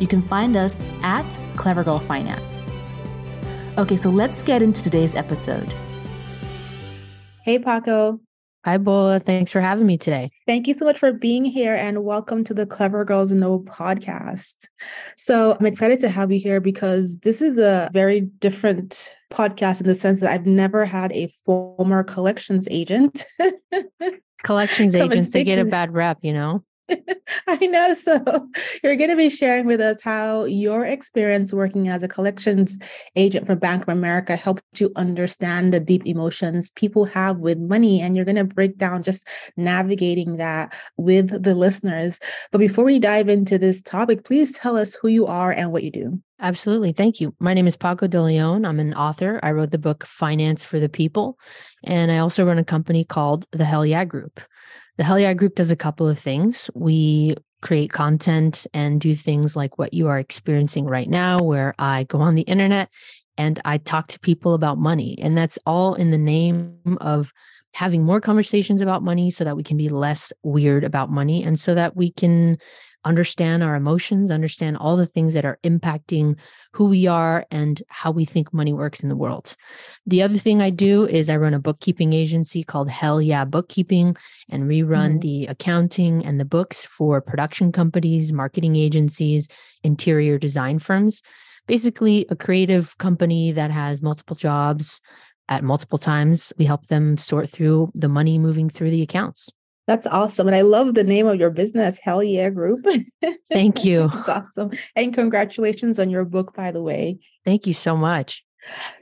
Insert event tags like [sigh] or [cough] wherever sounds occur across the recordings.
you can find us at Clever Girl Finance. Okay, so let's get into today's episode. Hey, Paco. Hi, Bola. Thanks for having me today. Thank you so much for being here and welcome to the Clever Girls Know podcast. So, I'm excited to have you here because this is a very different podcast in the sense that I've never had a former collections agent. [laughs] collections agents, they get a bad rep, you know? [laughs] I know. So, [laughs] you're going to be sharing with us how your experience working as a collections agent for Bank of America helped you understand the deep emotions people have with money. And you're going to break down just navigating that with the listeners. But before we dive into this topic, please tell us who you are and what you do. Absolutely. Thank you. My name is Paco De Leon. I'm an author. I wrote the book Finance for the People. And I also run a company called the Hell Yeah Group. The Hell Yeah Group does a couple of things. We create content and do things like what you are experiencing right now, where I go on the internet and I talk to people about money. And that's all in the name of having more conversations about money so that we can be less weird about money and so that we can understand our emotions, understand all the things that are impacting who we are and how we think money works in the world. The other thing I do is I run a bookkeeping agency called Hell Yeah Bookkeeping, and we run mm-hmm. the accounting and the books for production companies, marketing agencies, interior design firms. Basically, a creative company that has multiple jobs at multiple times. We help them sort through the money moving through the accounts. That's awesome. And I love the name of your business, Hell Yeah Group. Thank you. [laughs] That's awesome. And congratulations on your book, by the way. Thank you so much.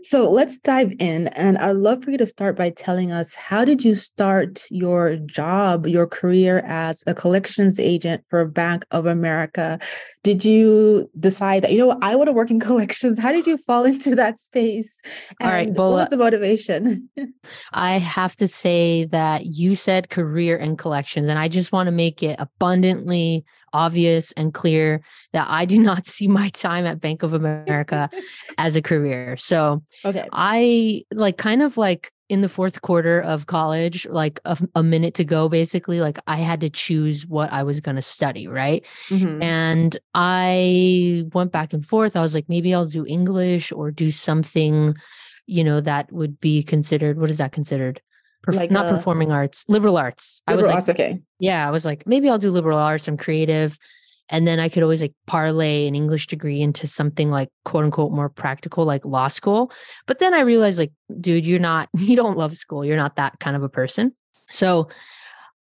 So let's dive in. And I'd love for you to start by telling us how did you start your job, your career as a collections agent for Bank of America? Did you decide that, you know, I want to work in [laughs] collections? How did you fall into that space? And All right. Well, what uh was the motivation? [laughs] I have to say that you said career and collections, and I just want to make it abundantly obvious and clear that I do [laughs] not see my time at Bank of America [laughs] as a career. So okay. I like kind of like in the fourth quarter of college, like a, a minute to go, basically, like I had to choose what I was going to study, right? Mm-hmm. And I went back and forth. I was like, maybe I'll do English or do something, you know, that would be considered, what is that considered? Perf- like not uh, performing arts, liberal arts. Liberal I was like, okay. Yeah, I was like, maybe I'll do liberal arts. I'm creative. And then I could always like parlay an English degree into something like quote unquote more practical, like law school. But then I realized, like, dude, you're not, [laughs] you don't love school. You're not that kind of a person. So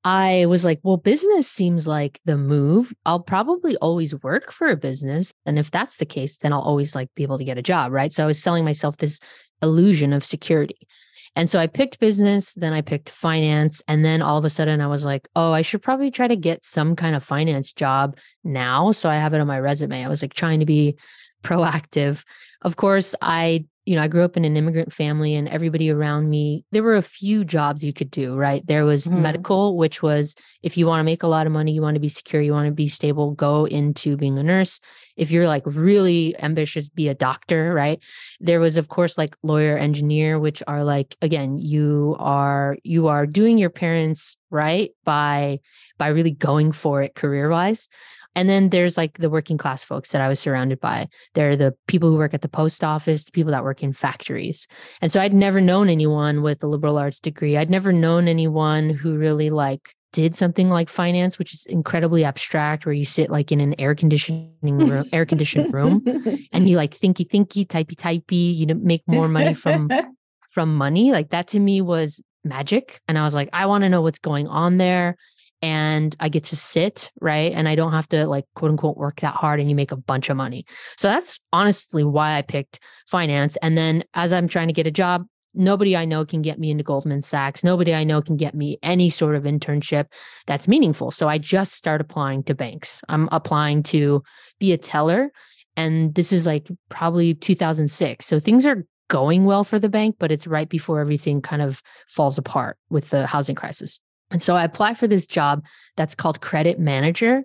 I was like, well, business seems like the move. I'll probably always work for a business. And if that's the case, then I'll always like be able to get a job. Right. So I was selling myself this illusion of security. And so I picked business, then I picked finance. And then all of a sudden I was like, oh, I should probably try to get some kind of finance job now. So I have it on my resume. I was like trying to be proactive. Of course, I you know, I grew up in an immigrant family and everybody around me, there were a few jobs you could do, right? There was mm-hmm. medical, which was if you want to make a lot of money, you want to be secure, you want to be stable, go into being a nurse. If you're like really ambitious, be a doctor, right? There was, of course, like lawyer, engineer, which are like, again, you are, you are doing your parents right by, by really going for it career wise. And then there's like the working class folks that I was surrounded by. They're the people who work at the post office, the people that work in factories. And so I'd never known anyone with a liberal arts degree. I'd never known anyone who really like did something like finance, which is incredibly abstract, where you sit like in an air conditioning room, [laughs] air conditioned room, and you like thinky thinky, typey typey, you know, make more money from [laughs] from money. Like that to me was magic. And I was like, I want to know what's going on there. And I get to sit, right? And I don't have to like quote unquote work that hard and you make a bunch of money. So that's honestly why I picked finance. And then as I'm trying to get a job, nobody I know can get me into Goldman Sachs. Nobody I know can get me any sort of internship that's meaningful. So I just start applying to banks. I'm applying to be a teller. And this is like probably 2006. So things are going well for the bank, but it's right before everything kind of falls apart with the housing crisis. And so I apply for this job that's called credit manager.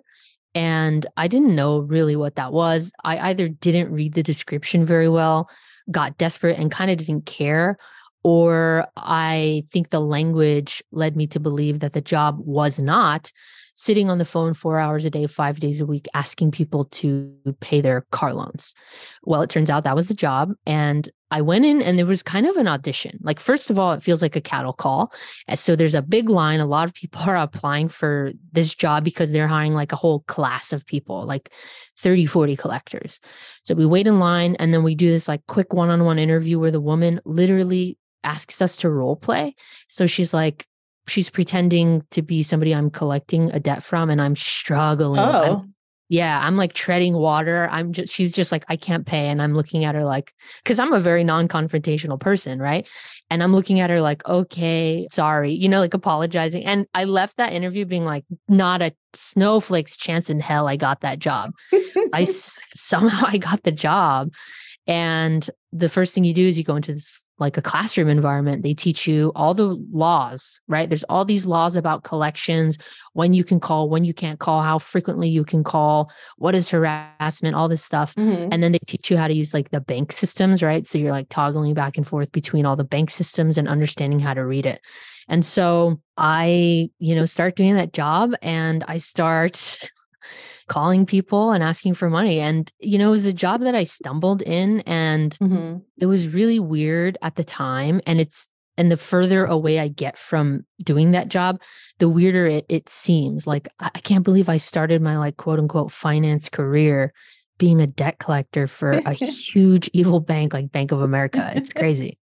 And I didn't know really what that was. I either didn't read the description very well, got desperate, and kind of didn't care, or I think the language led me to believe that the job was not sitting on the phone four hours a day, five days a week, asking people to pay their car loans. Well, it turns out that was the job. And I went in and there was kind of an audition. Like, first of all, it feels like a cattle call. Eh, so there's a big line. A lot of people [laughs] are applying for this job because they're hiring like a whole class of people, like 30, 40 collectors. So we wait in line and then we do this like quick one on one interview where the woman literally asks us to role play. So she's like, she's pretending to be somebody I'm collecting a debt from and I'm struggling. Oh. I'm, yeah, I'm like treading water. I'm just she's just like I can't pay and I'm looking at her like cuz I'm a very non-confrontational person, right? And I'm looking at her like, "Okay, sorry." You know, like apologizing. And I left that interview being like, "Not a snowflake's chance in hell I got that job." I [laughs] somehow I got the job. And the first thing you do is you go into this like a classroom environment. They teach you all the laws, right? There's all these laws about collections, when you can call, when you can't call, how frequently you can call, what is harassment, all this stuff. Mm-hmm. And then they teach you how to use like the bank systems, right? So you're like toggling back and forth between all the bank systems and understanding how to read it. And so I, you know, start doing that job and I start [laughs] calling people and asking for money. And, you know, it was a job that I stumbled in and mm-hmm. it was really weird at the time. And it's, and the further away I get from doing that job, the weirder it, it seems. Like, I can't believe I started my like quote unquote finance career being a debt collector for a [laughs] huge evil bank like Bank of America. It's crazy.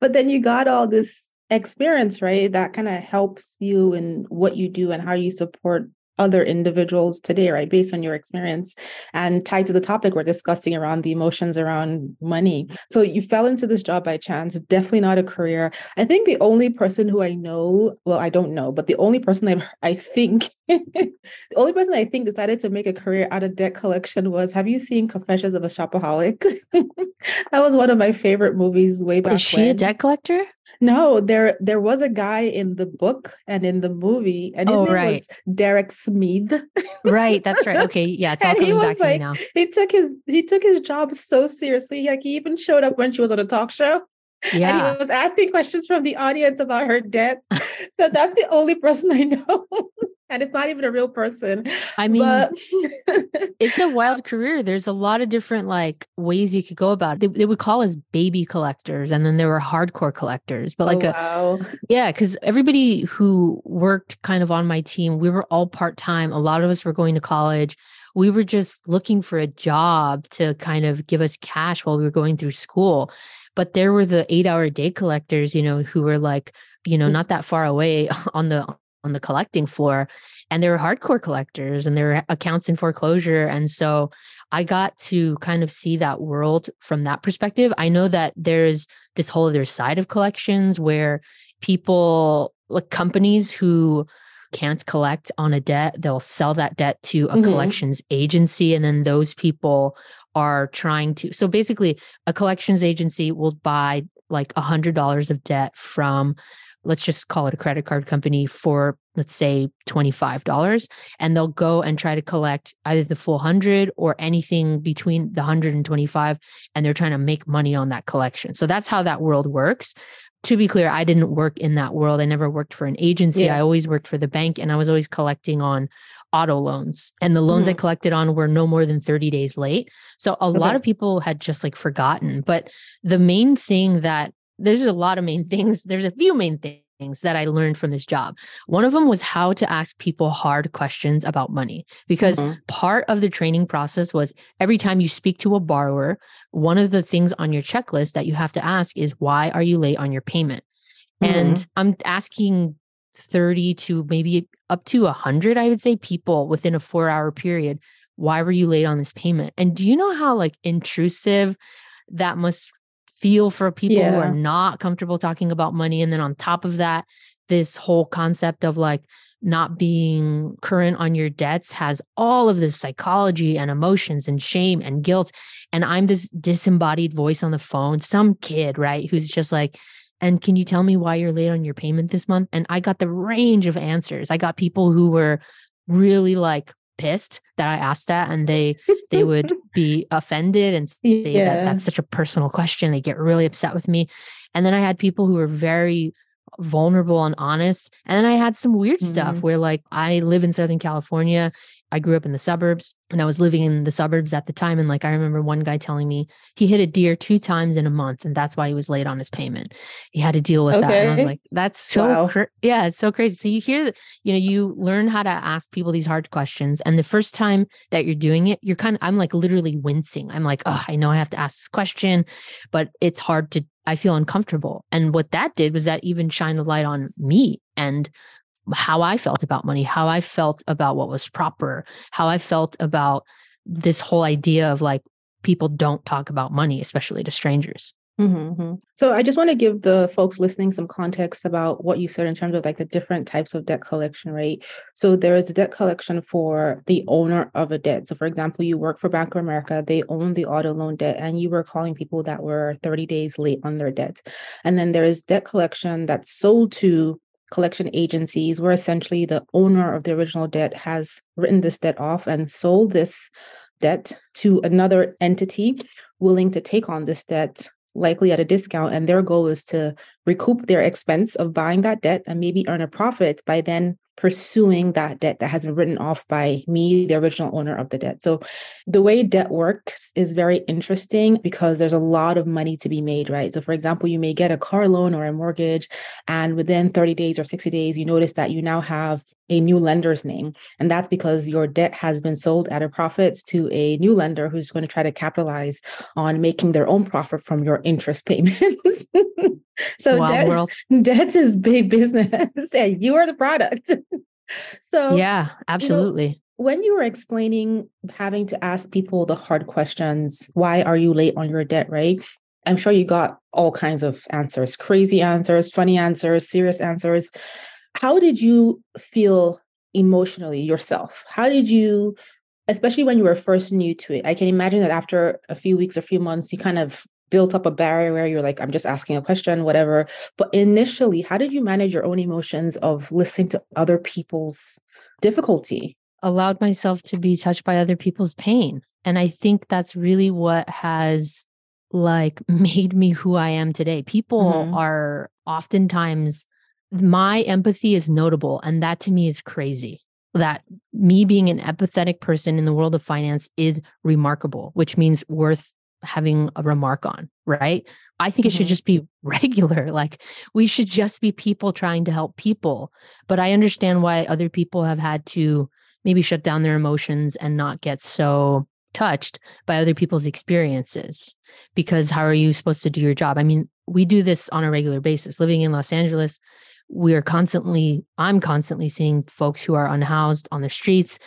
but then you got all this experience, right? That kind of helps you in what you do and how you support other individuals today, right? Based on your experience and tied to the topic we're discussing around the emotions around money. So you fell into this job by chance, definitely not a career. I think the only person who I know, well, I don't know, but the only person I I think [laughs] the only person I think decided to make a career out of debt collection was have you seen Confessions of a Shopaholic? [laughs] that was one of my favorite movies way back. Is she when. a debt collector? No, there there was a guy in the book and in the movie, and his oh, name right. was Derek Smeath. right, that's right. [laughs] Okay, yeah, it's all coming back like, to me now. He took his he took his job so seriously. Like he even showed up when she was on a talk show. Yeah. And he was asking questions from the audience about her debt. [laughs] so that's the only person I know and it's not even a real person. I mean, but... [laughs] it's a [laughs] wild career. There's a lot of different like ways you could go about it. They, they, would call us baby collectors, and then there were hardcore collectors. But oh, like, oh, wow. a, yeah, because everybody who worked kind of on my team, we were all part time. A lot of us were going to college. We were just looking for a job to kind of give us cash while we were going through school. But there were the eight hour day collectors, you know, who were like, you know, not that far away [laughs] on the on the collecting floor and they were hardcore collectors and there were accounts in foreclosure and so i got to kind of see that world from that perspective i know that there's this whole other side of collections where people like companies who can't collect on a debt they'll sell that debt to a mm-hmm. collections agency and then those people are trying to so basically a collections agency will buy like a hundred dollars of debt from let's just call it a credit card company for let's say $25 and they'll go and try to collect either the full 100 or anything between the 125 and they're trying to make money on that collection so that's how that world works to be clear i didn't work in that world i never worked for an agency yeah. i always worked for the bank and i was always collecting on auto loans and the loans mm-hmm. I collected on were no more than 30 days late. So a okay. lot of people had just like forgotten. But the main thing that there's a lot of main things, there's a few main things that I learned from this job. One of them was how to ask people hard questions about money because mm-hmm. part of the training process was every time you speak to a borrower, one of the things on your checklist that you have to ask is why are you late on your payment? Mm-hmm. And I'm asking 30 to maybe up to 100 I would say people within a 4-hour period, why were you late on this payment? And do you know how like intrusive that must feel for people yeah. who are not comfortable talking about money. And then on top of that, this whole concept of like not being current on your debts has all of this psychology and emotions and shame and guilt. And I'm this disembodied voice on the phone, some kid, right, who's just like, and can you tell me why you're late on your payment this month? And I got the range of answers. I got people who were really like pissed that I asked that and they they would [laughs] be offended and say yeah. that that's such a personal question. They get really upset with me. And then I had people who were very vulnerable and honest. And then I had some weird mm-hmm. stuff where like I live in Southern California I grew up in the suburbs and I was living in the suburbs at the time. And like, I remember one guy telling me he hit a deer two times in a month and that's why he was late on his payment. He had to deal with okay. that. And I was like, that's [laughs] so, wow. yeah, it's so crazy. So you hear you know, you learn how to ask people these hard questions. And the first time that you're doing it, you're kind of, I'm like literally wincing. I'm like, oh, I know I have to ask this question, but it's hard to, I feel uncomfortable. And what that did was that even shine a light on me and how I felt about money, how I felt about what was proper, how I felt about this whole idea of like people don't talk about money, especially to strangers. Mm-hmm, mm-hmm. So I just want to give the folks listening some context about what you said in terms of like the different types of debt collection, right? So there is debt collection for the owner of a debt. So for example, you work for Bank of America, they own the auto loan debt, and you were calling people that were 30 days late on their debt. And then there is debt collection that's sold to collection agencies where essentially the owner of the original debt has written this debt off and sold this debt to another entity willing to take on this debt likely at a discount. And their goal is to recoup their expense of buying that debt and maybe earn a profit by then pursuing that debt that has been written off by me, the original owner of the debt. So the way debt works is very interesting because there's a lot of money to be made, right? So for example, you may get a car loan or a mortgage, and within 30 days or 60 days, you notice that you now have a new lender's name. And that's because your debt has been sold at a profit to a new lender who's going to try to capitalize on making their own profit from your interest [laughs] payments. so debt, world. debt is big business [laughs] and you are the product. [laughs] so yeah, absolutely. You know, when you were explaining having to ask people the hard questions, why are you late on your debt, right? I'm sure you got all kinds of answers, crazy answers, funny answers, serious answers. How did you feel emotionally yourself? How did you, especially when you were first new to it? I can imagine that after a few weeks or few months, you kind of built up a barrier where you're like, I'm just asking a question, whatever. But initially, how did you manage your own emotions of listening to other people's difficulty? Allowed myself to be touched by other people's pain. And I think that's really what has like [laughs] made me who I am today. People mm-hmm. are oftentimes my empathy is notable and that to me is crazy that me being an empathetic person in the world of finance is remarkable which means worth having a remark on, right? I think mm-hmm. it should mm-hmm. just be [laughs] regular. Like we should just be people trying to help people. But I understand why other people have had to maybe shut down their emotions and not get so touched by other people's experiences. Because how are you supposed to do your job? I mean, we do this on a regular basis. Living in Los Angeles, we are constantly, I'm constantly seeing folks who are unhoused on the streets.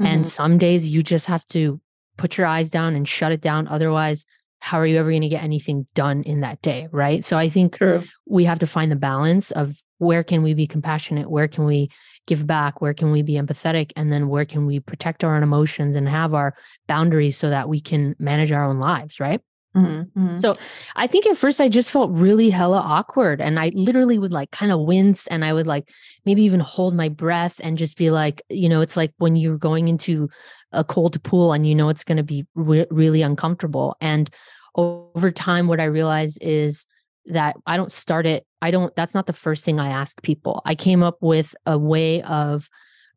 Mm-hmm. And some days you just have to put your eyes down and shut it down. Otherwise, how are you ever going to get anything done in that day? Right. So I think True. we have to find the balance of where can we be compassionate? Where can we give back? Where can we be empathetic? And then where can we protect our own emotions and have our boundaries so that we can manage our own lives? Right. Mm-hmm, mm-hmm. So I think at first I just felt really hella awkward and I literally would like kind of wince and I would like maybe even hold my breath and just be like, you know, it's like when you're going into a cold pool and you know it's going to be re- really uncomfortable. And over time, what I realized is that I don't start it. I don't, that's not the first thing I ask people. I came up with a way of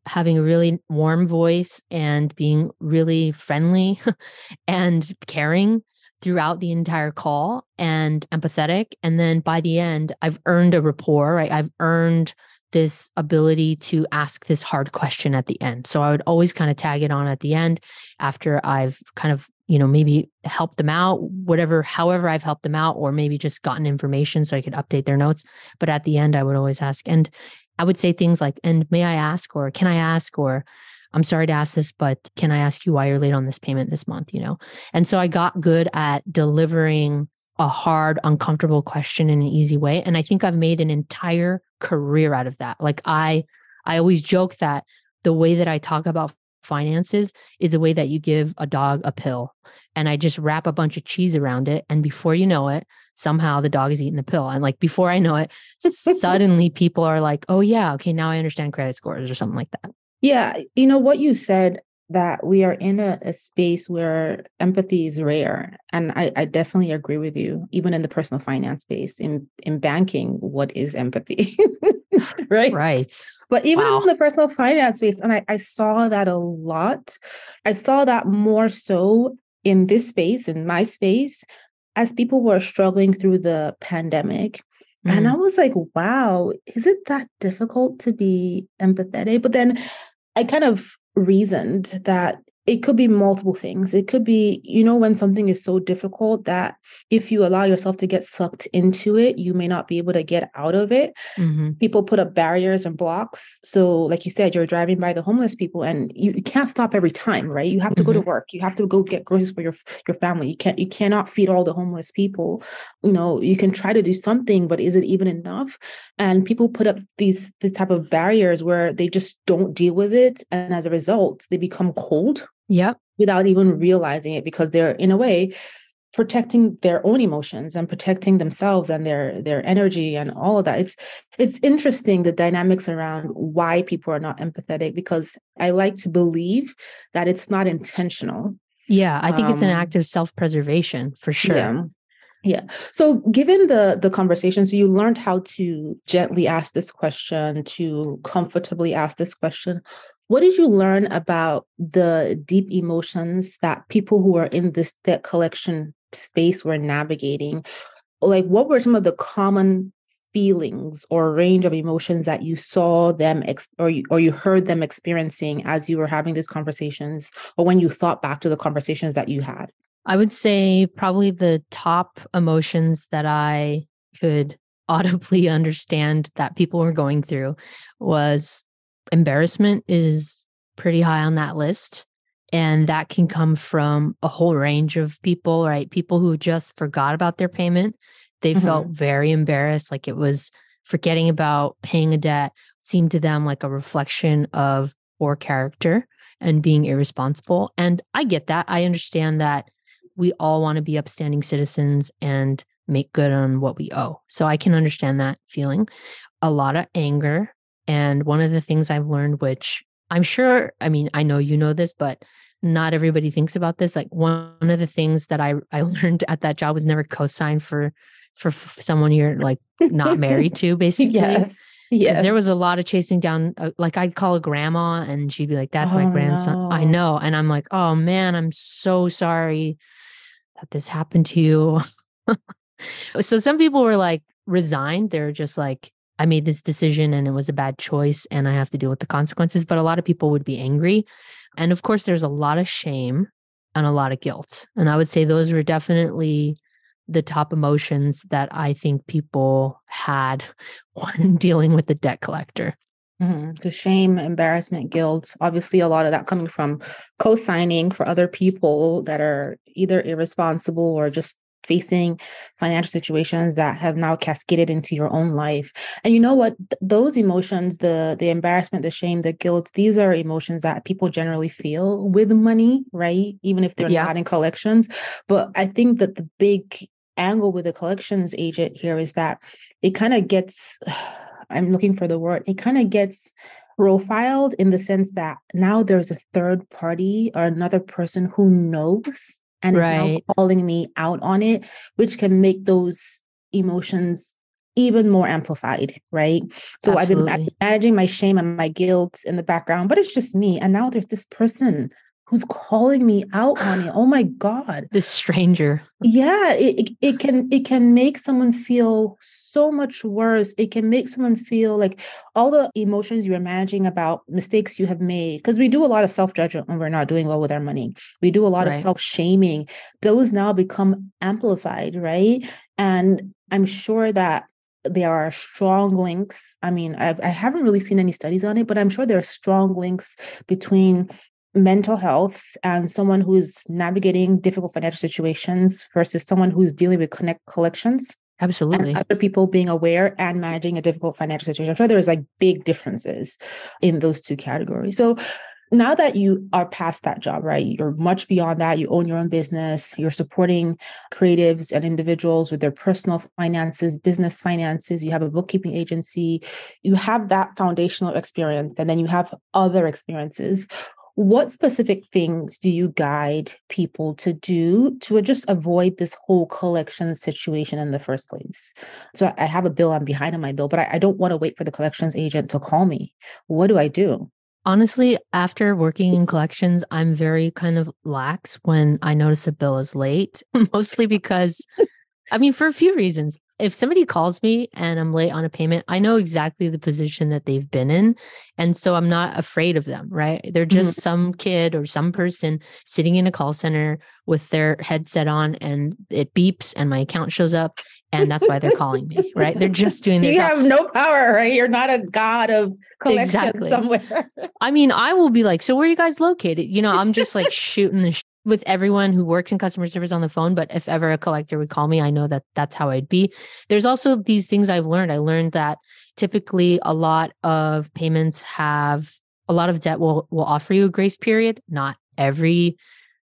having a really warm voice and being really friendly [laughs] and caring throughout the entire call and empathetic. And then by the end, I've earned a rapport, right? I've earned this ability to ask this hard question at the end. So I would always kind of tag it on at the end after I've kind of, you know, maybe helped them out, whatever, however I've helped them out, or maybe just gotten information so I could update their notes. But at the end, I would always ask. And I would say things like, and may I ask, or can I ask, or I'm sorry to ask this, but can I ask you why you're late on this payment this month? You know? And so I got good at delivering a hard, uncomfortable question in an easy way. And I think I've made an entire career out of that. Like I, I always joke that the way that I talk about finances is the way that you give a dog a pill. And I just wrap a bunch of cheese around it. And before you know it, somehow the dog is eating the pill. And like before I know it, [laughs] suddenly people are like, oh, yeah, okay, now I understand credit scores or something like that. Yeah. You know, what you said that we are in a, a, space where empathy is rare. And I, I, definitely agree with you, even in the personal finance space. In in banking, what is empathy? [laughs] right. Right. But even wow. in the personal finance space, and I, I saw that a lot. I saw that more so in this space, in my space, as people were struggling through the pandemic. Mm. And I mm. was like, wow, is it that difficult to be empathetic? But then I kind of reasoned that it could be multiple things. It could be, you know, when something is so difficult that if you allow yourself to get sucked into it, you may not be able to get out of it. Mm-hmm. People put up barriers and blocks. So, like you said, you're driving by the homeless people and you, you can't stop every time, right? You have to mm-hmm. go to mm-hmm. work. You have to go get groceries for your your family. You can't you cannot feed all the homeless people. You know, you can try to do something, but is it even enough? And people put up these this type of barriers where they just don't deal with it. And as a result, they become cold Yep. Without even realizing it because they're in a way protecting their own emotions and protecting themselves and their their energy and all of that. It's it's interesting the dynamics around why people are not empathetic because I like to believe that it's not intentional. Yeah, I think um, it's an um, act of self-preservation for sure. Yeah. Yeah. So given the the conversations, you learned how to gently ask this question, to comfortably ask this question. What did you learn about the deep emotions that people who are in this debt collection space were navigating? Like, what were some of the common feelings or range of emotions that you saw them ex- or you, or you heard them experiencing as you were having these conversations or when you thought back to the conversations that you had? I would say probably the top emotions that I could [laughs] audibly understand that people were going through was embarrassment is pretty high on that list. And that can come from a whole range of people, right? People who just forgot about their payment. They mm-hmm. felt very embarrassed, like it was forgetting about paying a debt seemed to them like a reflection of poor character and being irresponsible. And I get that. I understand that we all want to be upstanding citizens and make good on what we owe. So I can understand that feeling. A lot of anger, and one of the things I've learned, which I'm sure, I mean, I know you know this, but not everybody thinks about this. Like one of the things that I I [laughs] learned at that job was never co-sign for for someone you're like not married [laughs] to, basically. yes. Yes. There was a lot of chasing down, uh, like I'd call a grandma and she'd be like, that's oh, my grandson. No. I know. And I'm like, oh man, I'm so sorry that this happened to you. [laughs] so some people were like resigned. They're just like, I made this decision and it was a bad choice and I have to deal with the consequences. But a lot of people would be angry. And of course, there's a lot of shame and a lot of guilt. And I would say those were definitely the top emotions that I think people had [laughs] when dealing with the debt collector. Mm-hmm. So shame, embarrassment, guilt. Obviously, a lot of that coming from co-signing for other people that are either irresponsible or just facing financial situations that have now cascaded into your own life. And you know what? Those emotions the the embarrassment the shame the guilt these are emotions that people generally feel with money right? Even if they're yeah. not in collections. But i think that the big angle with the collections agent here is that it kind of gets [sighs] i'm looking for the word it kind of gets profiled in the sense that now there's a third party or another person who knows and right. is now calling me out on it, which can make those emotions even more amplified, right? So Absolutely. I've been managing my shame and my guilt in the background, but it's just me. And now there's this person who's calling me out on it. Oh my God. This stranger. Yeah, it, it, it, can it can make someone feel so much worse. It can make someone feel like all the emotions you are managing about mistakes you have made. Because we do a lot of self-judgment when we're not doing well with our money. We do a lot right. of self-shaming. Those now become amplified, right? And I'm sure that there are strong links. I mean, I've, I haven't really seen any studies on it, but I'm sure there are strong links between mental health and someone who's navigating difficult financial situations versus someone who's dealing with connect collections absolutely other people being aware and managing a difficult financial situation i'm sure there's like big differences in those two categories so now that you are past that job, right? You're much beyond that. You own your own business. You're supporting creatives and individuals with their personal finances, business finances. You have a bookkeeping agency. You have that foundational experience, and then you have other experiences what specific things do you guide people to do to just avoid this whole collection situation in the first place? So I have a bill, I'm behind on my bill, but I, I don't want to wait for the collections agent to call me. What do I do? Honestly, after working in collections, I'm very kind of lax when I notice a bill is late, [laughs] mostly because, I mean, for a few reasons if somebody calls me and I'm late on a payment, I know exactly the position that they've been in. And so I'm not afraid of them, right? They're just mm-hmm. some kid or some person sitting in a call center with their headset on and it beeps and my account shows up. And that's why they're calling me, right? They're just doing their You job. have no power, right? You're not a god of collection exactly. somewhere. I mean, I will be like, so where are you guys located? You know, I'm just like shooting the with everyone who works in customer service on the phone, but if ever a collector would call me, I know that that's how I'd be. There's also these things I've learned. I learned that typically a lot of payments have a lot of debt will will offer you a grace period. Not every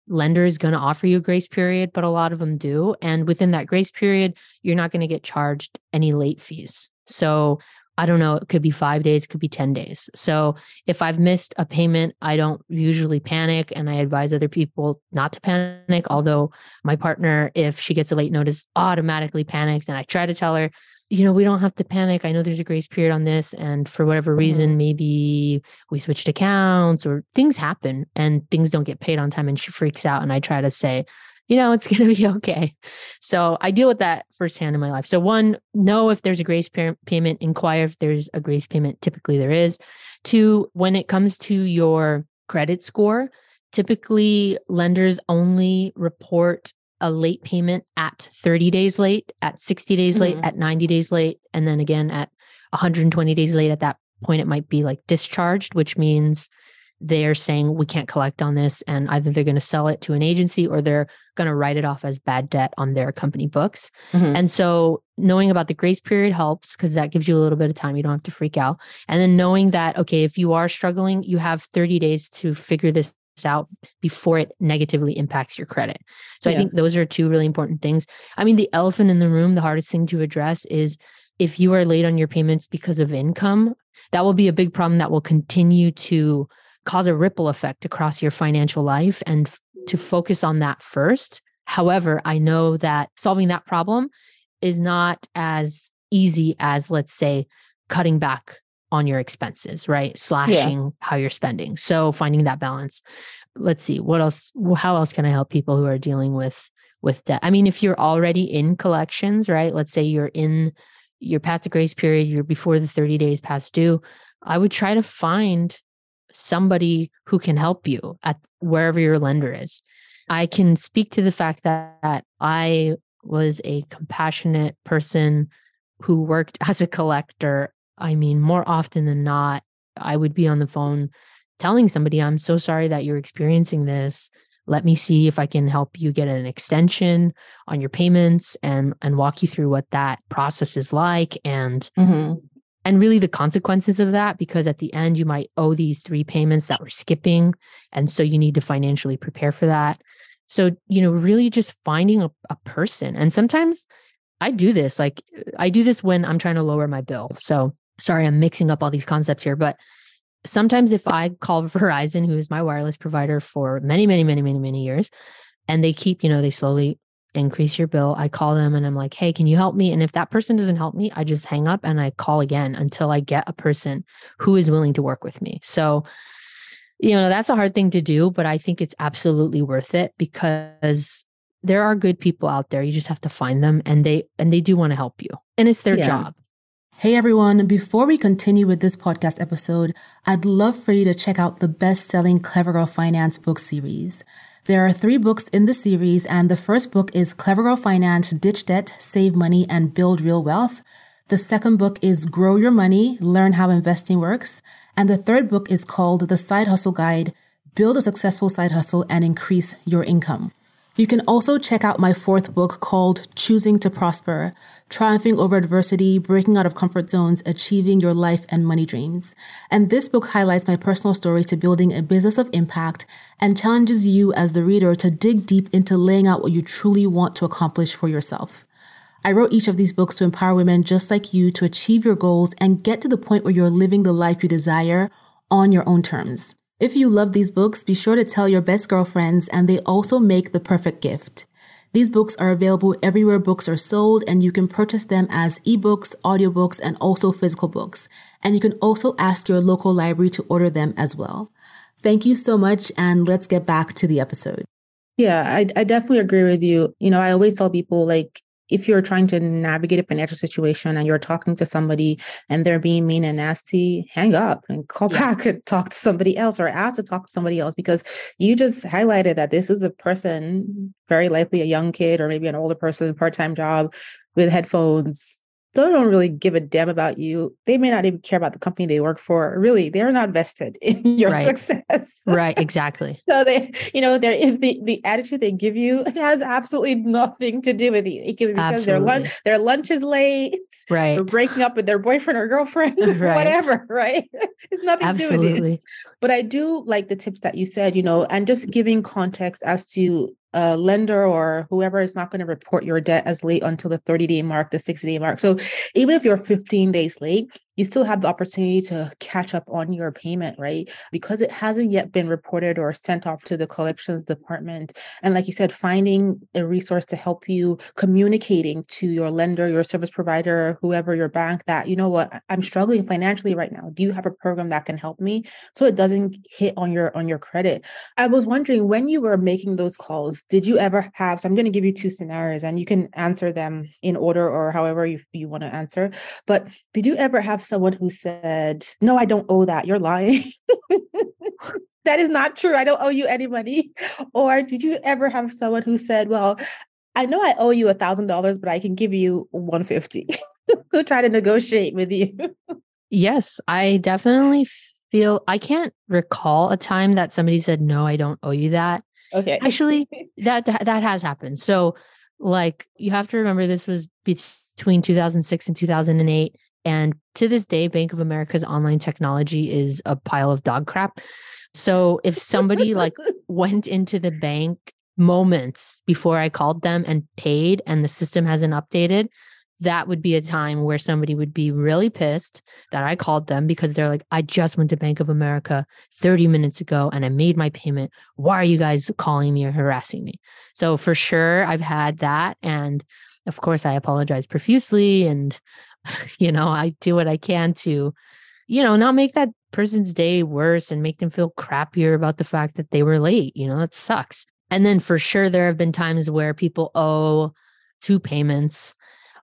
lender is going to offer you a grace period, but a lot of them do. And within that grace period, you're not going to get charged any late fees. So I don't know, it could be five days, it could be 10 days. So if I've missed a payment, I don't usually panic and I advise other people not to panic. Although my partner, if she gets a late notice, automatically panics. And I try to tell her, you know, we don't have to panic. I know there's a grace period on this. And for whatever reason, mm-hmm. maybe we switched accounts or things happen and things don't get paid on time. And she freaks out. And I try to say, you know, it's [laughs] going to be okay. So I deal with that firsthand in my life. So, one, know if there's a grace payment, inquire if there's a grace payment. Typically, there is. Two, when it comes to your credit score, typically lenders only report a late payment at 30 days late, at 60 days mm-hmm. late, at 90 days late, and then again at 120 days late. At that point, it might be like discharged, which means they're saying we can't collect on this and either they're going to sell it to an agency or they're going to write it off as bad debt on their company books. Mm-hmm. And so knowing about the grace period helps because that gives you a little bit of time. You don't have to freak out. And then knowing that, okay, if you are struggling, you have 30 days to figure this out before it negatively impacts your credit. So yeah. I think those are two really important things. I mean, the elephant in the room, the hardest thing to address is if you are late on your payments because of income, that will be a big problem that will continue to cause a ripple effect across your financial life and f- to focus on that first. However, I know that solving that problem is not as easy as, let's say, cutting back on your expenses, right? Slashing yeah. how you're spending. So finding that balance. Let's see, what else, how else can I help people who are dealing with with debt? I mean, if you're already in collections, right? Let's say you're in you're past the grace period, you're before the 30 days past due, I would try to find somebody who can help you at wherever your lender is. I can speak to the fact that, I was a compassionate person who worked [laughs] as a collector. I mean, more often than not, I would be on the phone telling somebody, I'm so sorry that you're experiencing this. Let me see if I can help you get an extension on your payments and and walk you through what that process is like and mm-hmm and really the consequences of that because at the end you might owe these three payments that were skipping and so you need to financially prepare for that. So you know really just finding a, a person. And sometimes i do this like i do this when i'm trying to lower my bill. So sorry i'm mixing up all these concepts here but sometimes if i call [laughs] verizon who is my wireless provider for many many many many many years and they keep you know they slowly increase your bill. I call them and I'm like, hey, can you help me? And if that person doesn't help me, I just hang up and I call again until I get a person who is willing to work with me. So, you know, that's a hard thing to do, but I think it's absolutely worth it because there are good people out there. You just have to find them and they and they do want to help you. And it's their yeah. job. Hey everyone, before we continue with this podcast episode, I'd love for you to check out the best-selling Clever Girl Finance book series. There are three books in the series, and the first book is Clever Girl Finance Ditch Debt, Save Money, and Build Real Wealth. The second book is Grow Your Money, Learn How Investing Works. And the third book is called The Side Hustle Guide, Build a Successful Side Hustle and Increase Your Income. You can also check out my fourth book called Choosing to Prosper Triumphing Over Adversity, Breaking Out of Comfort Zones, Achieving Your Life and Money Dreams. And this book highlights my personal story to building a business of impact and challenges you as the reader to dig deep into laying out what you truly want to accomplish for yourself. I wrote each of these books to empower women just like you to achieve your goals and get to the point where you're living the life you desire on your own terms. If you love these books, be sure to tell your best girlfriends, and they also make the perfect gift. These books are available everywhere books are sold, and you can purchase them as ebooks, audiobooks, and also physical books. And you can also ask your local library to order them as well. Thank you so much, and let's get back to the episode. Yeah, I, I definitely agree with you. You know, I always tell people like if you're trying to navigate a financial situation and you're talking to somebody and they're being mean and nasty, hang up and call yeah. back and talk to somebody else or ask to talk to somebody else because you just highlighted that this is a person, very likely a young kid or maybe an older person, part time job with headphones they don't really give a damn about you. They may not even care about the company they work for. Really, they're not vested [laughs] in your right. success. [laughs] right, exactly. so they, you know, they're the, the attitude they give you [laughs] has absolutely nothing to do with you. It could be because their lunch their lunch is late. Right. They're breaking up with their boyfriend or girlfriend, right. whatever, right? it's nothing absolutely. to do with you. But I do like the tips that you said, you know, and just giving context as to a lender or whoever is not going to report your debt as late until the 30 day mark, the 60 day mark. So even if you're 15 days late, you still have the opportunity to catch up on your payment, right? Because it hasn't yet been reported or sent off to the collections department. And like you said, finding a resource to help you communicating to your lender, your service provider, whoever your bank that, you know what, I'm struggling financially right now. Do you have a program that can help me? So it doesn't hit on your on your credit. I was wondering when you were making those calls, did you ever have so I'm going to give you two scenarios and you can answer them in order or however you, you want to answer. But did you ever have someone who said, No, I don't owe that. You're lying. [laughs] that is not true. I don't owe you any money. [laughs] Or did you ever have someone who said, Well, I know I owe you a thousand dollars, but I can give you 150. [laughs] Who try to negotiate with you? yes, I definitely feel I can't recall a time that somebody said, No, I don't owe you that. Okay. Actually, that that has happened. So like you have to remember this was between 2006 and 2008 and to this day, Bank of America's online technology is a pile of dog crap. So if somebody like [laughs] went into the bank moments before I called them and paid and the system hasn't updated, that would be a time where somebody would be really pissed that I called them because they're like, I just went to Bank of America 30 minutes ago and I made my payment. Why are you guys calling me or harassing me? So for sure, I've had that. And of course, I apologize profusely and you know, I do what I can to, you know, not make that person's day worse and make them feel crappier about the fact that they were late. You know, that sucks. And then for sure, there have been times where people owe two payments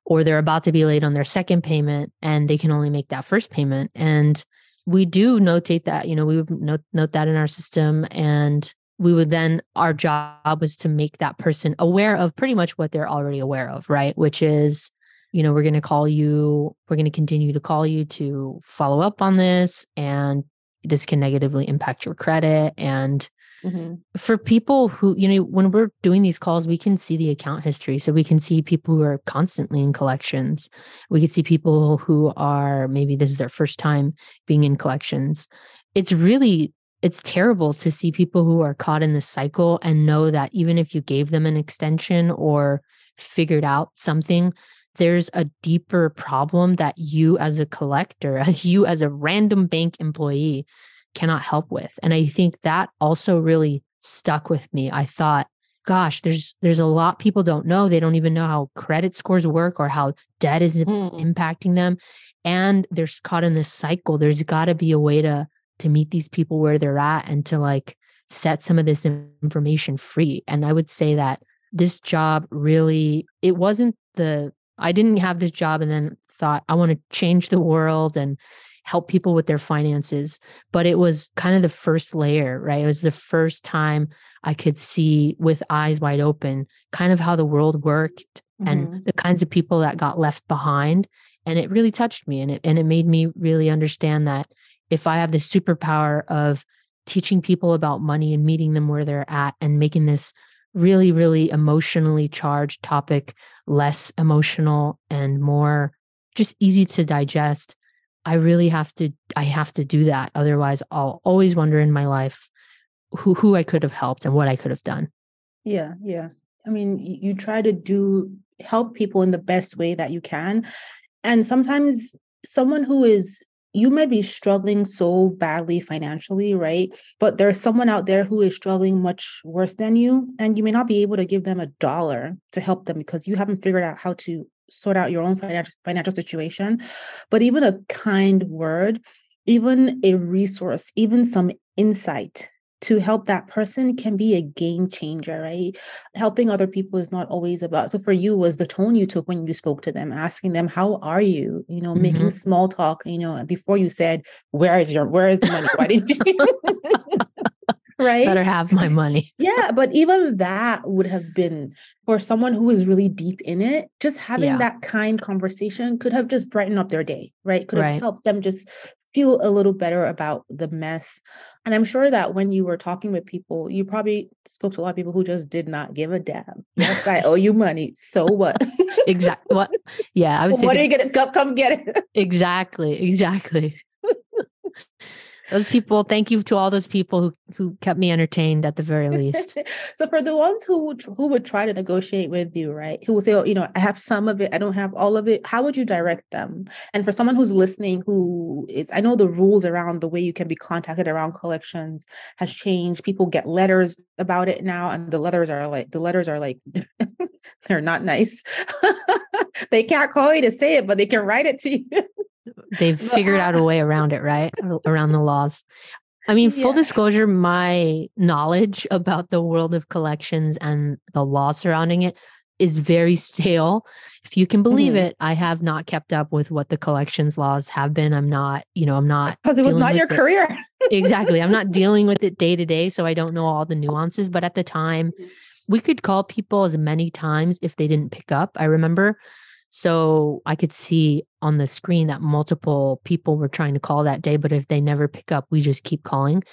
or they're about to be late on their second payment and they can only make that first payment. And we do notate that, you know, we would note, note that in our system. And we would then, our job was to make that person aware of pretty much what they're already aware of, right? Which is, you know, we're going to call you, we're going to continue to call you to follow up on this. And this can negatively impact your credit. And mm-hmm. for people who, you know, when we're doing these calls, we can see the account history. So we can see people who are constantly in collections. We can see people who are maybe this is their first time being in collections. It's really it's terrible to see people who are caught in this cycle and know that even if you gave them an extension or figured out something there's a deeper problem that you as a collector, [laughs] as you as a random bank employee cannot help with. And I think that also really stuck with me. I thought, gosh, there's there's a lot people don't know. They don't even know how credit scores work or how debt is mm. impacting them. And they're caught in this cycle. There's got to be a way to to meet these people where they're at and to like set some of this information free. And I would say that this job really it wasn't the I didn't have this job and then thought I want to change the world and help people with their finances. But it was kind of the first layer, right? It was the first time I could see with eyes wide open kind of how the world worked mm-hmm. and the kinds of people that got left behind. And it really touched me and it and it made me really understand that if I have the superpower of teaching people about money and meeting them where they're at and making this really, really emotionally charged topic less emotional and more just easy to digest. I really have to I have to do that. Otherwise, I'll always wonder in my life who who I could have helped and what I could have done. Yeah, yeah. I mean, you try to do help people in the best way that you can. And sometimes someone who is you may be struggling so badly financially, right? But there's someone out there who is struggling much worse than you, and you may not be able to give them a dollar to help them because you haven't figured out how to sort out your own financial financial situation. But even a kind word, even a resource, even some insight to help that person can be a game changer, right? Helping other people is not always about. So for you was the tone you took when you spoke to them, asking them, "How are you?" You know, mm-hmm. making small talk. You know, before you said, "Where is your Where is the money?" Why didn't you? [laughs] [laughs] right? Better have my money. [laughs] yeah, but even that would have been for someone who is really deep in it. Just having yeah. that kind conversation could have just brightened up their day, right? Could have right. helped them just feel a little better about the mess. And I'm sure that when you were talking with people, you probably spoke to a lot of people who just did not give a damn. Yes, I owe you money. So what? [laughs] exactly. What? Yeah, I [laughs] would say. What the, are you gonna come? Come get it. exactly. Exactly [laughs] those people thank you to all those people who who kept me entertained at the very least. [laughs] So for the ones who would who would try to negotiate with you right who will say oh you know i have some of it i don't have all of it how would you direct them? And for someone who's listening who is i know the rules around the way you can be contacted around collections has changed. People get letters about it now and the letters are like the letters are like [laughs] they're not nice. [laughs] They can't call you to say it but they can write it to you They've figured out a way [laughs] around it, right? around the laws. I mean, full yeah. disclosure, my knowledge about the world of collections and the law surrounding it is very [laughs] stale. If you can believe mm-hmm. it, I have not kept up with what the collections laws have been. I'm not, you know, I'm not because it was not your it. career. exactly. I'm not [laughs] dealing with it day to day. So I don't know all the nuances. But at the time, mm-hmm. we could call people as many times if they didn't pick up. I remember so I could see on the screen that multiple people were trying to call that day, but if they never pick up, we just keep calling.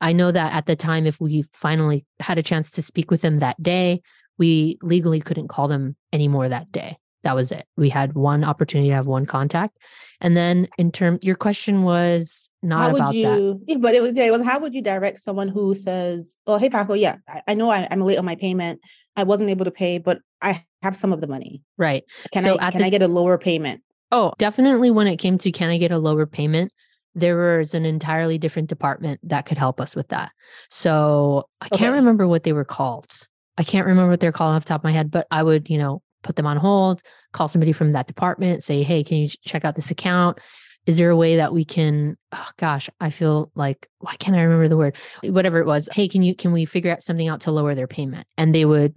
I know that at the time, if we finally had a chance to speak with them that day, we legally couldn't call them anymore that day. That was it. We had one opportunity to have one contact. And then in term your question was not how about you, that. But it was yeah, it was how would you direct someone who says, Oh, hey Paco, yeah, I, I know I, I'm late on my payment. I wasn't able to pay, but I have some of the money. Right. Can so I can the, I get a lower payment? Oh, definitely when it came to can I get a lower payment, there was an entirely different department that could help us with that. So I okay. can't remember what they were called. I can't remember what they're called off the top of my head, but I would, you know, put them on hold, call somebody from that department, say, hey, can you check out this account? Is there a way that we can, oh gosh, I feel like, why can't I remember the word? Whatever it was. Hey, can you, can we figure out something out to lower their payment? And they would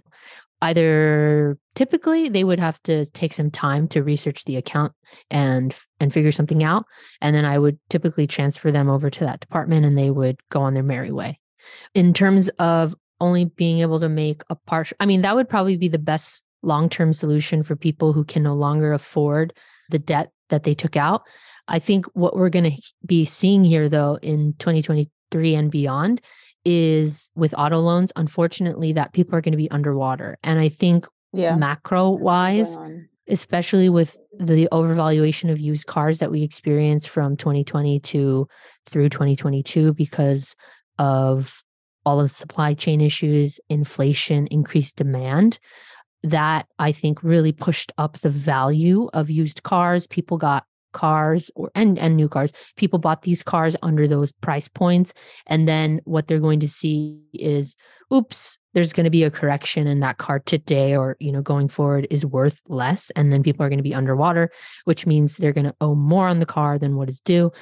either typically they would have to take some time to research the account and and figure something out and then i would typically transfer them over to that department and they would go on their merry way. In terms of only being able to make a partial i mean that would probably be the best long-term solution for people who can no longer afford the debt that they took out. I think what we're going to be seeing here though in 2023 and beyond is with auto loans, unfortunately, that people are going to be underwater. And I think yeah. macro wise, especially with the overvaluation of used cars that we experienced from 2020 to through 2022 because of all of the supply chain issues, inflation, increased demand, that I think really pushed up the value of used cars. People got cars or and and new cars. People bought these cars under those price points and then what they're going to see is oops there's going to be a correction in that car today or you know going forward is worth less and then people are going to be underwater which means they're going to owe more on the car than what is due.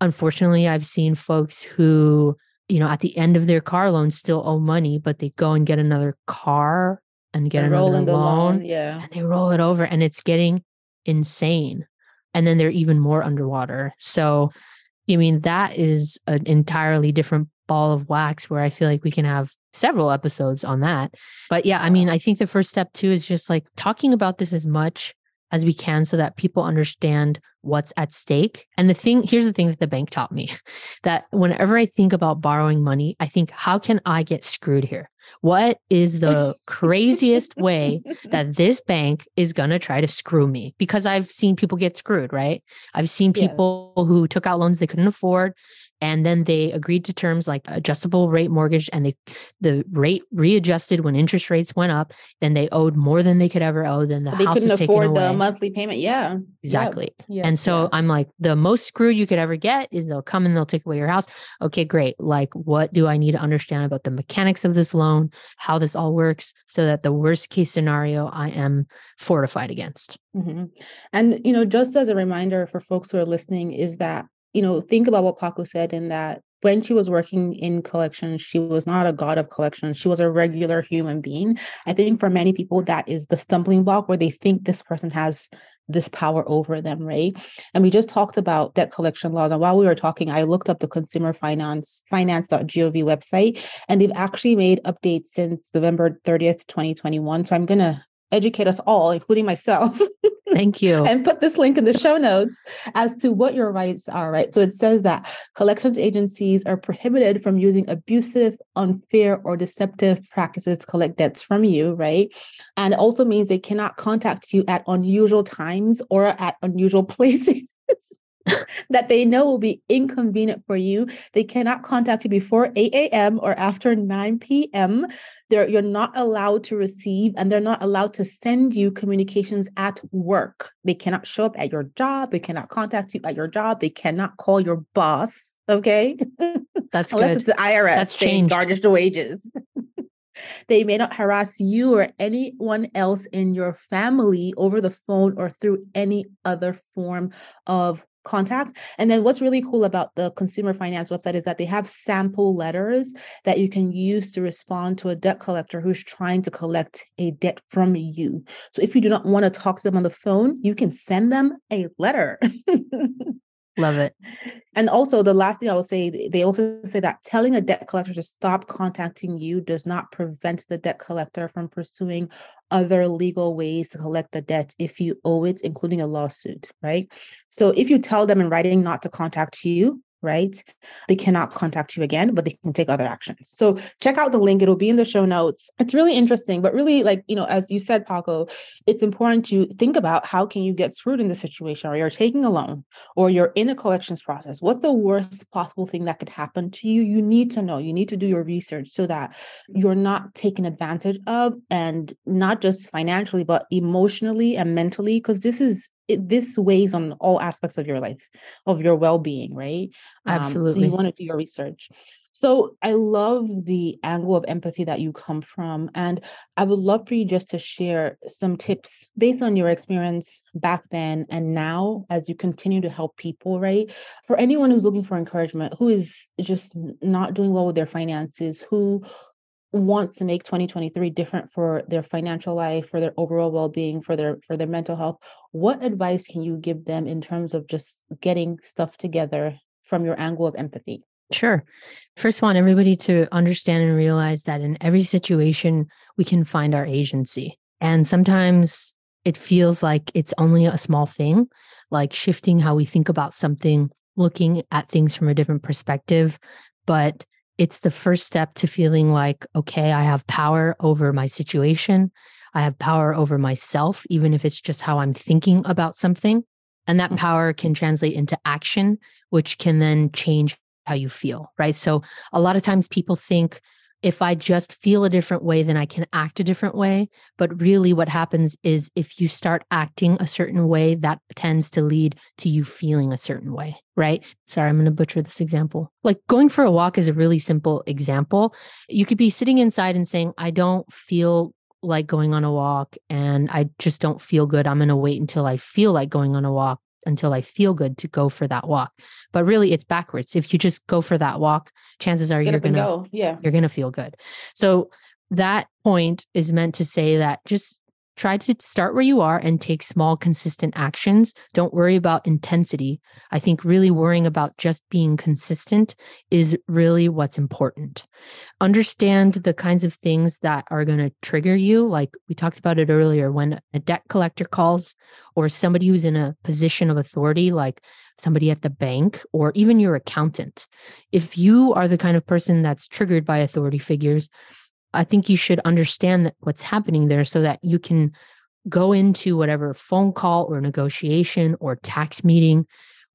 Unfortunately i've seen folks who you know at the end of their car loan still owe money but they go and get another car and get another loan, loan yeah. and they roll it over and it's getting insane and then they're even more underwater. So i mean that is an entirely different ball of wax where i feel like we can have several episodes on that. But yeah i mean i think the first step too is just like talking about this as much as we can so that people understand what's at stake. And the thing, here's the thing that the bank taught me [laughs] that whenever I think about borrowing money, I think, how can I get screwed here? What is the craziest way [laughs] that this bank is going to try to screw me? Because I've seen people get screwed, right? I've seen people yes. who took out loans they couldn't afford and then they agreed to terms like adjustable rate mortgage and they the rate readjusted when interest rates went up then they owed more than they could ever owe then the they house couldn't was afford away. the monthly payment yeah exactly yep. and so i'm like the most screwed you could ever get is they'll come and they'll take away your house okay great like what do i need to understand about the mechanics of this loan how this all works so that the worst case scenario i am fortified against mm-hmm. and you know just as a reminder for folks who are listening is that you know, think about what Paco said in that when she was working in collections, she was not a god of collections. She was a regular human being. I think for many people, that is the stumbling block where they think this person has this power over them, right? And we just talked about debt collection laws. And while we were talking, I looked up the consumer finance finance.gov website, and they've actually made updates since November 30th, 2021. So I'm gonna educate us all, including myself. [laughs] Thank you. [laughs] and put this link in the show notes as to what your rights are, right? So it says that collections agencies are prohibited from using abusive, unfair, or deceptive practices to collect debts from you, right? And also means they cannot contact you at unusual times or at unusual [laughs] places. [laughs] that they know will be inconvenient for you. They cannot contact you before 8 a.m. or after 9 p.m. They're, you're not allowed to receive and they're not allowed to send you communications at work. They cannot show up at your job. They cannot contact you at your job. They cannot call your boss. Okay. [laughs] That's Unless good. it's the IRS. That's changed. Garnish the wages. [laughs] They may not harass you or anyone else in your family over the phone or through any other form of contact. And then what's really cool about the consumer finance website is that they have sample letters that you can use to respond to a debt collector who's trying to collect a debt from you. So if you do not want to talk to them on the phone, you can send them a letter. [laughs] Love it. And also, the last thing I will say, they also say that telling a debt collector to stop contacting you does not prevent the debt collector from pursuing other legal ways to collect the debt if you owe it, including a lawsuit, right? So if you tell them in writing not to contact you, right? They cannot contact you again, but they can take other actions. So check out the link. It'll be in the show notes. It's really interesting, but really like, you know, as you said, Paco, it's important to think about how can you get screwed in the situation or you're taking a loan or you're in a collections process. What's the worst possible thing that could happen to you? You need to know, you need to do your research so that you're not taken advantage of and not just financially, but emotionally and mentally, because this is it, this weighs on all aspects of your life, of your well-being, right? Absolutely. Um, so you want to do your research. So I love the angle of empathy that you come from. And I would love for you just to share some tips based on your experience back then and now as you continue to help people, right? For anyone who's looking for encouragement, who is just not doing well with their finances, who wants to make 2023 different for their financial life for their overall well-being for their for their mental health what advice can you give them in terms of just getting stuff together from your angle of empathy Sure. First, want everybody to understand and realize that in every situation, we can find our agency. And sometimes it feels like it's only a small thing, like shifting how we think about something, looking at things from a different perspective. But it's the first step to feeling like, okay, I have power over my situation. I have power over myself, even if it's just how I'm thinking about something. And that mm-hmm. power can translate into action, which can then change how you feel, right? So a lot of times people think, if I just feel a different way, then I can act a different way. But really, what happens is if you start acting a certain way, that tends to lead to you feeling a certain way, right? Sorry, I'm going to butcher this example. Like going for a walk is a really simple example. You could be sitting inside and saying, I don't feel like going on a walk and I just don't feel good. I'm going to wait until I feel like going on a walk until I feel good to go for that walk. But really it's backwards. If you just go for that walk, chances are you're going to go. Yeah. You're going to feel good. So that point is meant to say that just Try to start where you are and take small, consistent actions. Don't worry about intensity. I think really worrying about just being consistent is really what's important. Understand the kinds of things that are going to trigger you. Like we talked about it earlier when a debt collector calls or somebody who's in a position of authority, like somebody at the bank or even your accountant. If you are the kind of person that's triggered by authority figures, I think you should understand what's happening there so that you can go into whatever phone call or negotiation or tax meeting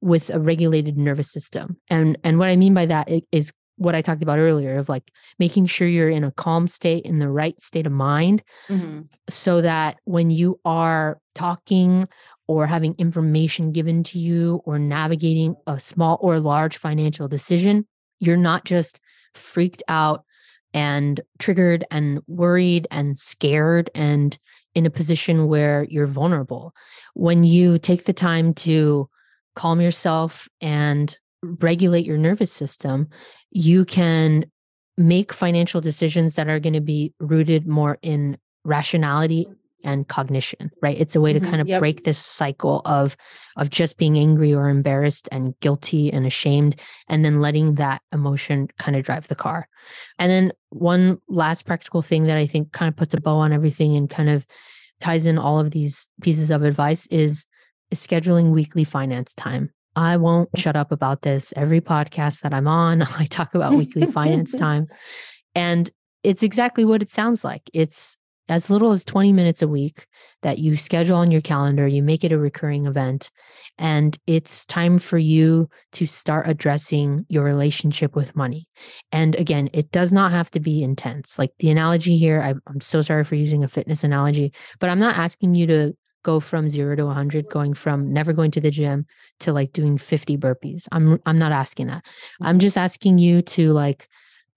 with a regulated nervous system. And and what I mean by that is what I talked about earlier of like making sure you're in a calm state in the right state of mind mm-hmm. so that when you are talking or having information given to you or navigating a small or large financial decision, you're not just freaked out and triggered and worried and scared and in a position where you're vulnerable. When you take the time to calm yourself and regulate your nervous system, you can make financial decisions that are going to be rooted more in rationality and cognition right it's a way to mm-hmm, kind of yep. break this cycle of of just being angry or embarrassed and guilty and ashamed and then letting that emotion kind of drive the car and then one last practical thing that i think kind of puts a bow on everything and kind of ties in all of these pieces of advice is, is scheduling weekly finance time I won't [laughs] shut up about this. Every podcast that I'm on, [laughs] I talk about weekly finance [laughs] time. And it's exactly what it sounds like. It's as little as 20 minutes a week that you schedule on your calendar, you make it a recurring event, and it's time for you to start addressing your relationship with money. And again, it does not have to be intense. Like the analogy here, I, I'm so sorry for using a fitness analogy, but I'm not asking you to go from zero to 100 going from never going to the gym to like doing 50 burpees i'm i'm not asking that i'm mm-hmm. just asking you to like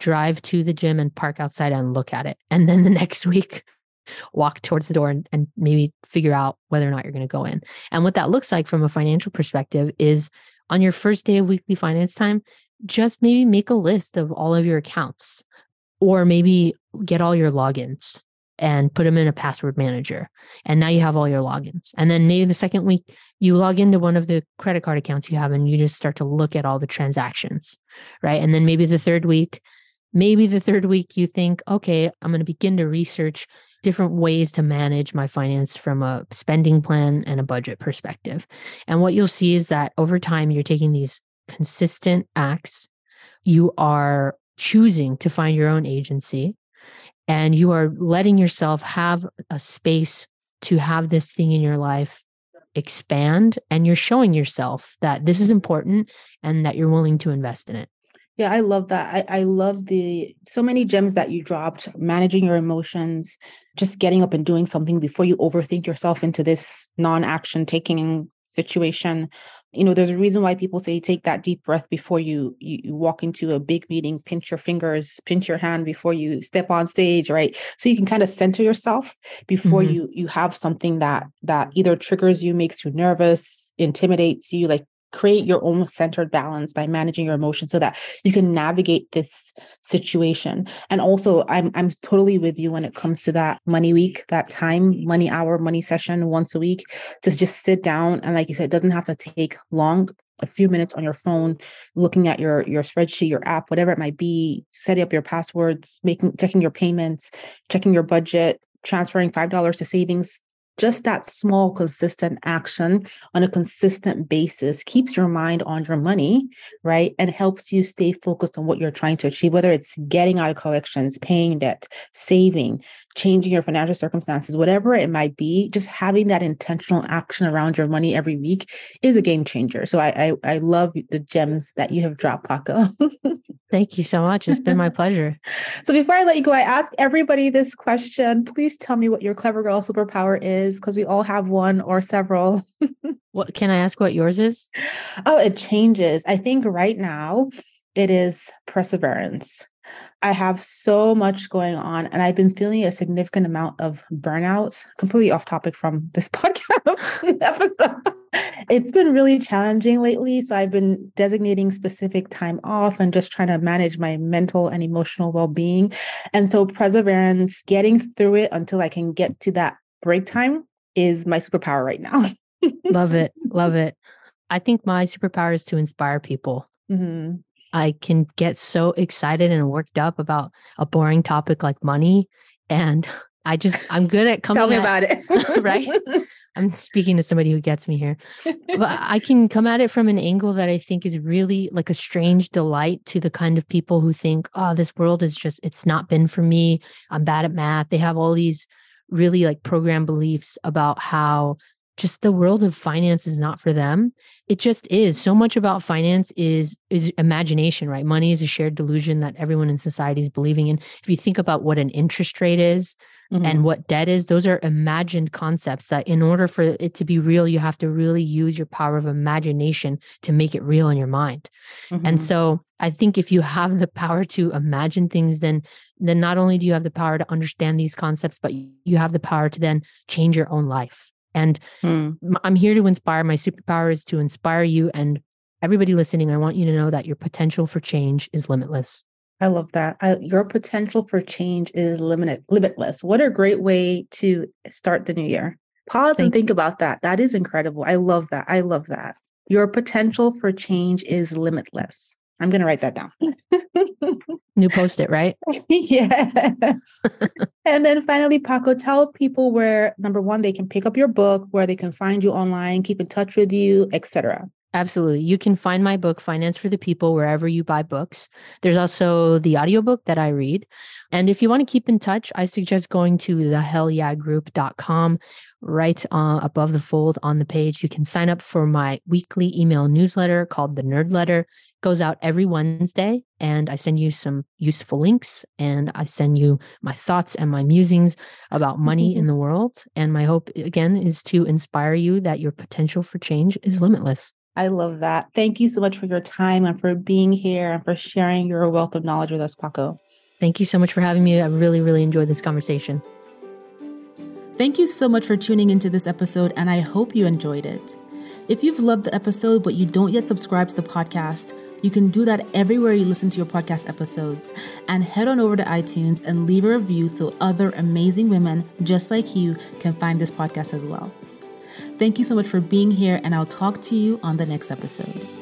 drive to the gym and park outside and look at it and then the [laughs] next week walk towards the door and, and maybe figure out whether or not you're going to go in. And what that looks like from a financial perspective is on your first day of weekly finance time, just maybe make a list of all of your accounts or maybe get all your logins and put them in a password manager. And now you have all your logins. And then maybe the second week, you log into one of the credit card accounts you have and you just start to look at all the transactions, right? And then maybe the third week, maybe the third week, you think, okay, I'm going to begin to research different ways to manage my finance from a spending plan and a budget perspective. And what you'll see is that over time, you're taking these consistent acts, you are choosing to find your own agency, and you are letting yourself have a space to have this thing in your life expand and you're showing yourself that this is important and that you're willing to invest in it yeah, I love that. I, I love the so many gems that you dropped, managing your emotions, just getting up and doing something before you overthink yourself into this non-action taking situation. You know, there's a reason why people say take that deep breath before you, you, you walk into a big meeting, pinch your fingers, pinch your hand before you step on stage, right? So you can kind of center yourself before mm-hmm. you you have something that that either triggers you, makes you nervous, intimidates you, like create your own centered balance by managing your emotions so that you can navigate this situation. And also i'm i'm totally with you when it comes to that money week that time money hour money session once a week to just sit down and like you said it doesn't have to take long. A few minutes on your phone looking at your your spreadsheet your app whatever it might be setting up your passwords making checking your payments checking your budget transferring five dollars to savings just that small consistent action on a consistent basis keeps your mind on your money right and helps you stay focused on what you're trying to achieve whether it's getting out of collections paying debt saving changing your financial circumstances, whatever it might be, just having that intentional action around your money every week is a game changer. So I I, I love the gems that you have dropped, Paco. [laughs] Thank you so much. It's been my pleasure. [laughs] So before I let you go, I ask everybody this question. Please tell me what your clever girl superpower is, because we all have one or several. [laughs] what can I ask what yours is? Oh, it changes. I think right now it is perseverance. I have so much going on, and I've been feeling a significant amount of burnout. Completely off topic from this [laughs] podcast episode. It's been really challenging lately. So I've been designating specific time off and just trying to manage my mental and emotional well being. And so, perseverance, getting through it until I can get to that break time is my superpower right now. love it. [laughs] Love it. I think my superpower is to inspire people. Mm-hmm. I can get so excited and worked up about a boring topic like money. And [laughs] I just, I'm good at coming. Tell me at, about it. [laughs] right. [laughs] I'm speaking to somebody who gets me here. But I can come at it from an angle that I think is really like a strange delight to the kind of people who think, oh, this world is just, it's not been for me. I'm bad at math. They have all these really like program beliefs about how just the world of finance is not for them. It just is. So much about finance is is imagination right? Money is a shared delusion that everyone in society is believing in. If you think about what an interest rate is mm-hmm. and what debt is those are imagined concepts that in order for it to be real you have to really use your power of imagination to make it real in your mind. Mm-hmm. and so i think if you have the power to imagine things then then not only do you have the power to understand these concepts but you have the power to then change your own life and hmm. I'm here to inspire. My superpower is to inspire you and everybody listening. I want you to know that your potential for change is limitless. I love that. I, your potential for change is limited, limitless. What a great way to start the new year. Pause Thank and think you. about that. That is incredible. I love that. I love that. Your potential for change is limitless. I'm going to write that down. [laughs] New post it, right? [laughs] yes. [laughs] and then finally, Paco, tell people where number one, they can pick up your book, where they can find you online, keep in touch with you, etc. Absolutely. You can find my book, Finance for the People, wherever you buy books. There's also the audiobook that I read. And if you want to keep in touch, I suggest going to thehellyeahgroup.com right uh, above the fold on the page. You can sign up for my weekly email newsletter called the Nerd Letter. It goes out every Wednesday, and I send you some useful links and I send you my thoughts and my musings about money in [laughs] the world. And my hope, again, is to inspire you that your potential for change is limitless. I love that. Thank you so much for your time and for being here and for sharing your wealth of knowledge with us, Paco. Thank you so much for having me. I really, really enjoyed this conversation. Thank you so much for tuning into this episode, and I hope you enjoyed it. If you've loved the episode but you don't yet subscribe to the podcast, you can do that everywhere you listen to your podcast episodes. And head on over to iTunes and leave a review so other amazing women just like you can find this podcast as well. Thank you so much for being here, and I'll talk to you on the next episode.